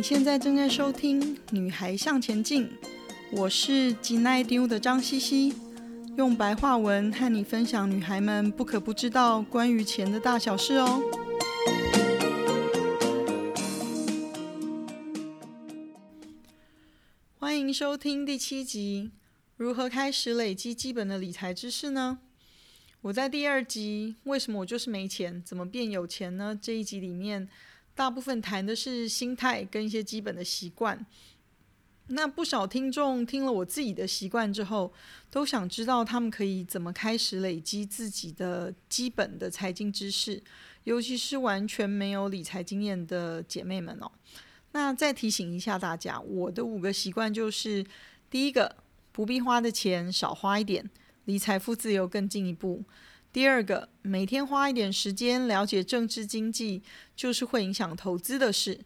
你现在正在收听《女孩向前进》，我是吉奈丢的张西西，用白话文和你分享女孩们不可不知道关于钱的大小事哦。欢迎收听第七集：如何开始累积基本的理财知识呢？我在第二集“为什么我就是没钱，怎么变有钱呢？”这一集里面，大部分谈的是心态跟一些基本的习惯。那不少听众听了我自己的习惯之后，都想知道他们可以怎么开始累积自己的基本的财经知识，尤其是完全没有理财经验的姐妹们哦。那再提醒一下大家，我的五个习惯就是：第一个，不必花的钱少花一点。离财富自由更进一步。第二个，每天花一点时间了解政治经济，就是会影响投资的事。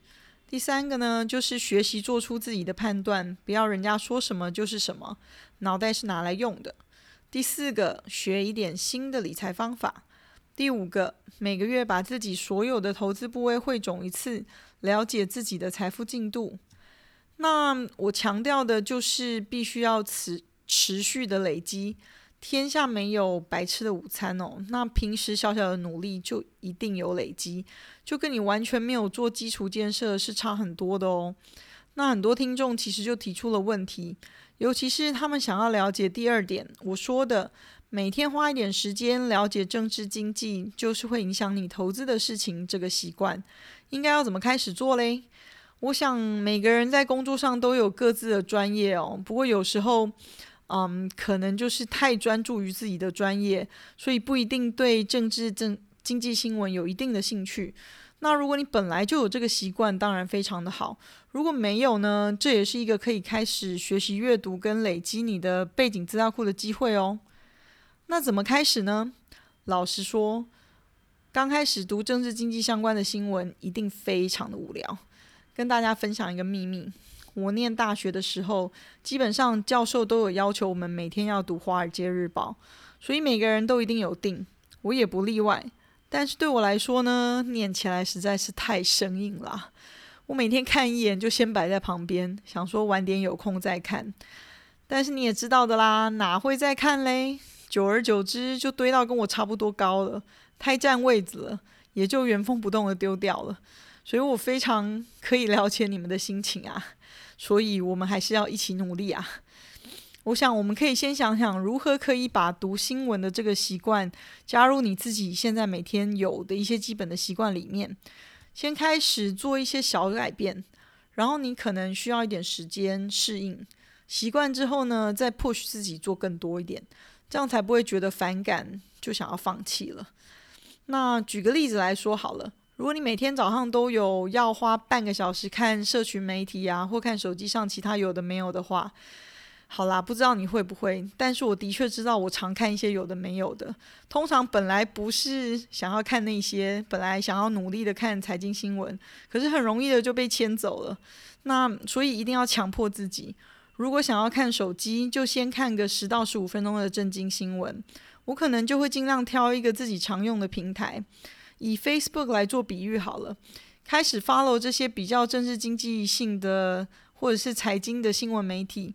第三个呢，就是学习做出自己的判断，不要人家说什么就是什么，脑袋是拿来用的。第四个，学一点新的理财方法。第五个，每个月把自己所有的投资部位汇总一次，了解自己的财富进度。那我强调的就是必须要持持续的累积。天下没有白吃的午餐哦，那平时小小的努力就一定有累积，就跟你完全没有做基础建设是差很多的哦。那很多听众其实就提出了问题，尤其是他们想要了解第二点我说的，每天花一点时间了解政治经济，就是会影响你投资的事情，这个习惯应该要怎么开始做嘞？我想每个人在工作上都有各自的专业哦，不过有时候。嗯，可能就是太专注于自己的专业，所以不一定对政治、政经济新闻有一定的兴趣。那如果你本来就有这个习惯，当然非常的好。如果没有呢，这也是一个可以开始学习阅读跟累积你的背景资料库的机会哦。那怎么开始呢？老实说，刚开始读政治经济相关的新闻，一定非常的无聊。跟大家分享一个秘密。我念大学的时候，基本上教授都有要求我们每天要读《华尔街日报》，所以每个人都一定有订，我也不例外。但是对我来说呢，念起来实在是太生硬了。我每天看一眼就先摆在旁边，想说晚点有空再看。但是你也知道的啦，哪会再看嘞？久而久之就堆到跟我差不多高了，太占位子了，也就原封不动的丢掉了。所以我非常可以了解你们的心情啊。所以，我们还是要一起努力啊！我想，我们可以先想想如何可以把读新闻的这个习惯加入你自己现在每天有的一些基本的习惯里面，先开始做一些小改变，然后你可能需要一点时间适应习惯之后呢，再 push 自己做更多一点，这样才不会觉得反感就想要放弃了。那举个例子来说好了。如果你每天早上都有要花半个小时看社群媒体啊，或看手机上其他有的没有的话，好啦，不知道你会不会，但是我的确知道我常看一些有的没有的。通常本来不是想要看那些，本来想要努力的看财经新闻，可是很容易的就被牵走了。那所以一定要强迫自己，如果想要看手机，就先看个十到十五分钟的正经新闻。我可能就会尽量挑一个自己常用的平台。以 Facebook 来做比喻好了，开始 follow 这些比较政治经济性的或者是财经的新闻媒体，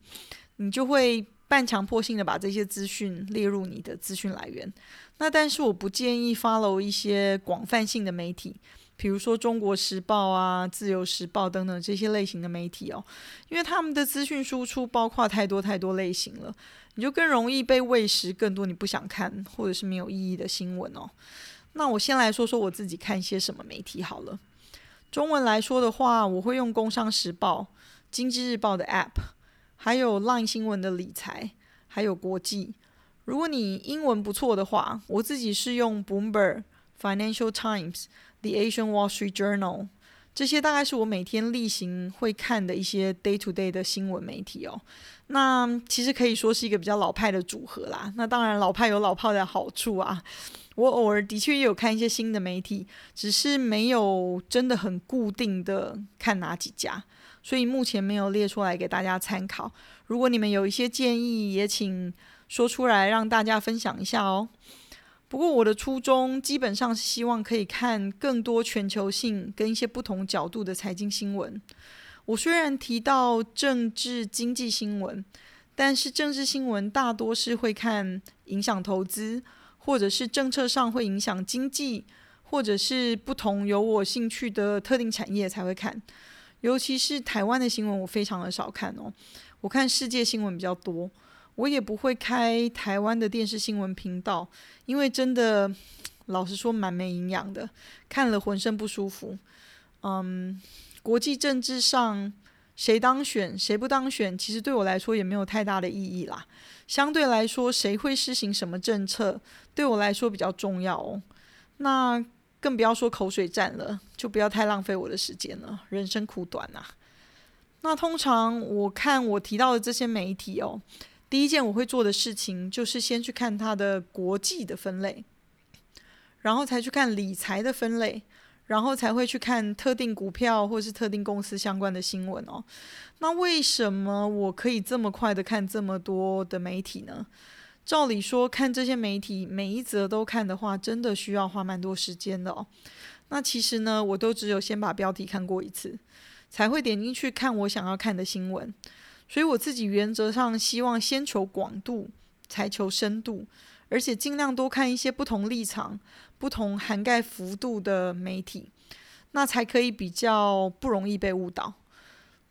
你就会半强迫性的把这些资讯列入你的资讯来源。那但是我不建议 follow 一些广泛性的媒体，比如说《中国时报》啊、《自由时报》等等这些类型的媒体哦，因为他们的资讯输出包括太多太多类型了，你就更容易被喂食更多你不想看或者是没有意义的新闻哦。那我先来说说我自己看一些什么媒体好了。中文来说的话，我会用《工商时报》、《经济日报》的 App，还有 Line 新闻的理财，还有国际。如果你英文不错的话，我自己是用 Bloomberg、Financial Times、The Asian Wall Street Journal。这些大概是我每天例行会看的一些 day to day 的新闻媒体哦。那其实可以说是一个比较老派的组合啦。那当然，老派有老派的好处啊。我偶尔的确也有看一些新的媒体，只是没有真的很固定的看哪几家，所以目前没有列出来给大家参考。如果你们有一些建议，也请说出来让大家分享一下哦。不过我的初衷基本上是希望可以看更多全球性跟一些不同角度的财经新闻。我虽然提到政治经济新闻，但是政治新闻大多是会看影响投资，或者是政策上会影响经济，或者是不同有我兴趣的特定产业才会看。尤其是台湾的新闻，我非常的少看哦。我看世界新闻比较多，我也不会开台湾的电视新闻频道，因为真的老实说蛮没营养的，看了浑身不舒服。嗯。国际政治上谁当选谁不当选，其实对我来说也没有太大的意义啦。相对来说，谁会施行什么政策，对我来说比较重要哦。那更不要说口水战了，就不要太浪费我的时间了。人生苦短呐。那通常我看我提到的这些媒体哦，第一件我会做的事情就是先去看它的国际的分类，然后才去看理财的分类。然后才会去看特定股票或是特定公司相关的新闻哦。那为什么我可以这么快的看这么多的媒体呢？照理说，看这些媒体每一则都看的话，真的需要花蛮多时间的哦。那其实呢，我都只有先把标题看过一次，才会点进去看我想要看的新闻。所以我自己原则上希望先求广度，才求深度。而且尽量多看一些不同立场、不同涵盖幅度的媒体，那才可以比较不容易被误导。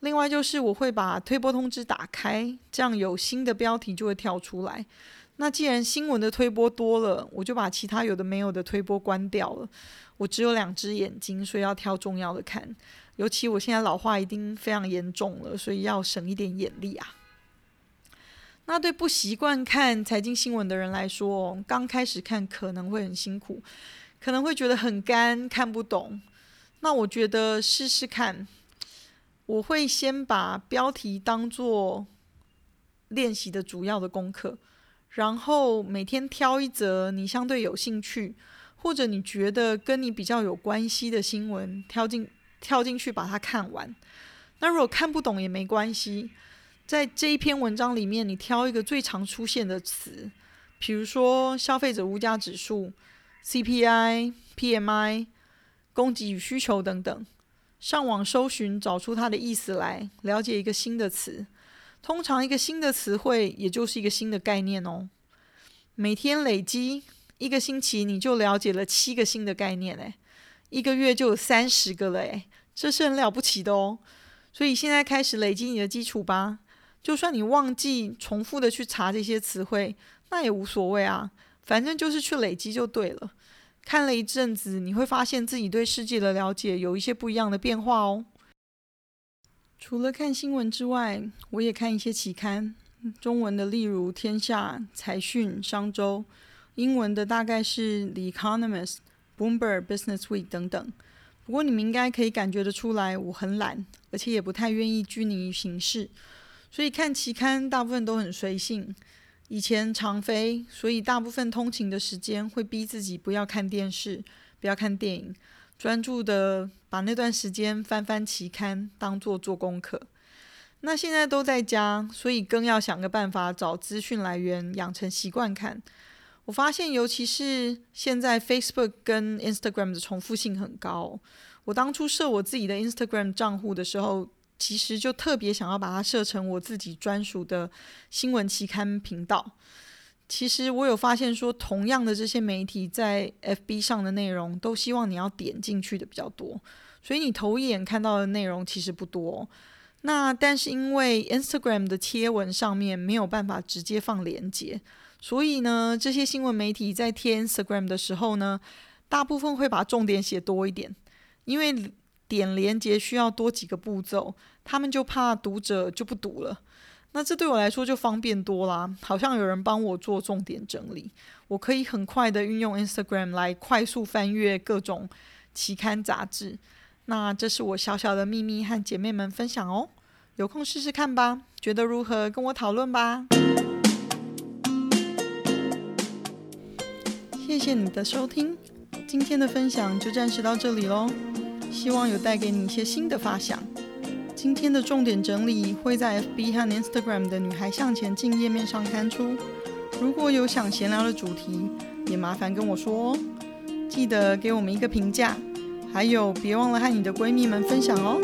另外就是我会把推播通知打开，这样有新的标题就会跳出来。那既然新闻的推播多了，我就把其他有的没有的推播关掉了。我只有两只眼睛，所以要挑重要的看。尤其我现在老化已经非常严重了，所以要省一点眼力啊。那对不习惯看财经新闻的人来说，刚开始看可能会很辛苦，可能会觉得很干，看不懂。那我觉得试试看，我会先把标题当做练习的主要的功课，然后每天挑一则你相对有兴趣，或者你觉得跟你比较有关系的新闻，挑进跳进去把它看完。那如果看不懂也没关系。在这一篇文章里面，你挑一个最常出现的词，比如说消费者物价指数、CPI、PMI、供给与需求等等，上网搜寻找出它的意思来，了解一个新的词。通常一个新的词汇也就是一个新的概念哦。每天累积一个星期，你就了解了七个新的概念，诶，一个月就有三十个了，诶，这是很了不起的哦。所以现在开始累积你的基础吧。就算你忘记重复的去查这些词汇，那也无所谓啊，反正就是去累积就对了。看了一阵子，你会发现自己对世界的了解有一些不一样的变化哦。除了看新闻之外，我也看一些期刊，中文的例如《天下》、《财讯》、《商周》，英文的大概是《The Economist》、《Bloomberg Business Week》等等。不过你们应该可以感觉得出来，我很懒，而且也不太愿意拘泥于形式。所以看期刊大部分都很随性。以前常飞，所以大部分通勤的时间会逼自己不要看电视，不要看电影，专注的把那段时间翻翻期刊，当做做功课。那现在都在家，所以更要想个办法找资讯来源，养成习惯看。我发现，尤其是现在 Facebook 跟 Instagram 的重复性很高。我当初设我自己的 Instagram 账户的时候，其实就特别想要把它设成我自己专属的新闻期刊频道。其实我有发现说，同样的这些媒体在 FB 上的内容，都希望你要点进去的比较多，所以你头一眼看到的内容其实不多。那但是因为 Instagram 的贴文上面没有办法直接放连接，所以呢，这些新闻媒体在贴 Instagram 的时候呢，大部分会把重点写多一点，因为。点连接需要多几个步骤，他们就怕读者就不读了。那这对我来说就方便多啦，好像有人帮我做重点整理，我可以很快的运用 Instagram 来快速翻阅各种期刊杂志。那这是我小小的秘密，和姐妹们分享哦。有空试试看吧，觉得如何？跟我讨论吧。谢谢你的收听，今天的分享就暂时到这里喽。希望有带给你一些新的发想。今天的重点整理会在 FB 和 Instagram 的“女孩向前进”页面上刊出。如果有想闲聊的主题，也麻烦跟我说哦。记得给我们一个评价，还有别忘了和你的闺蜜们分享哦。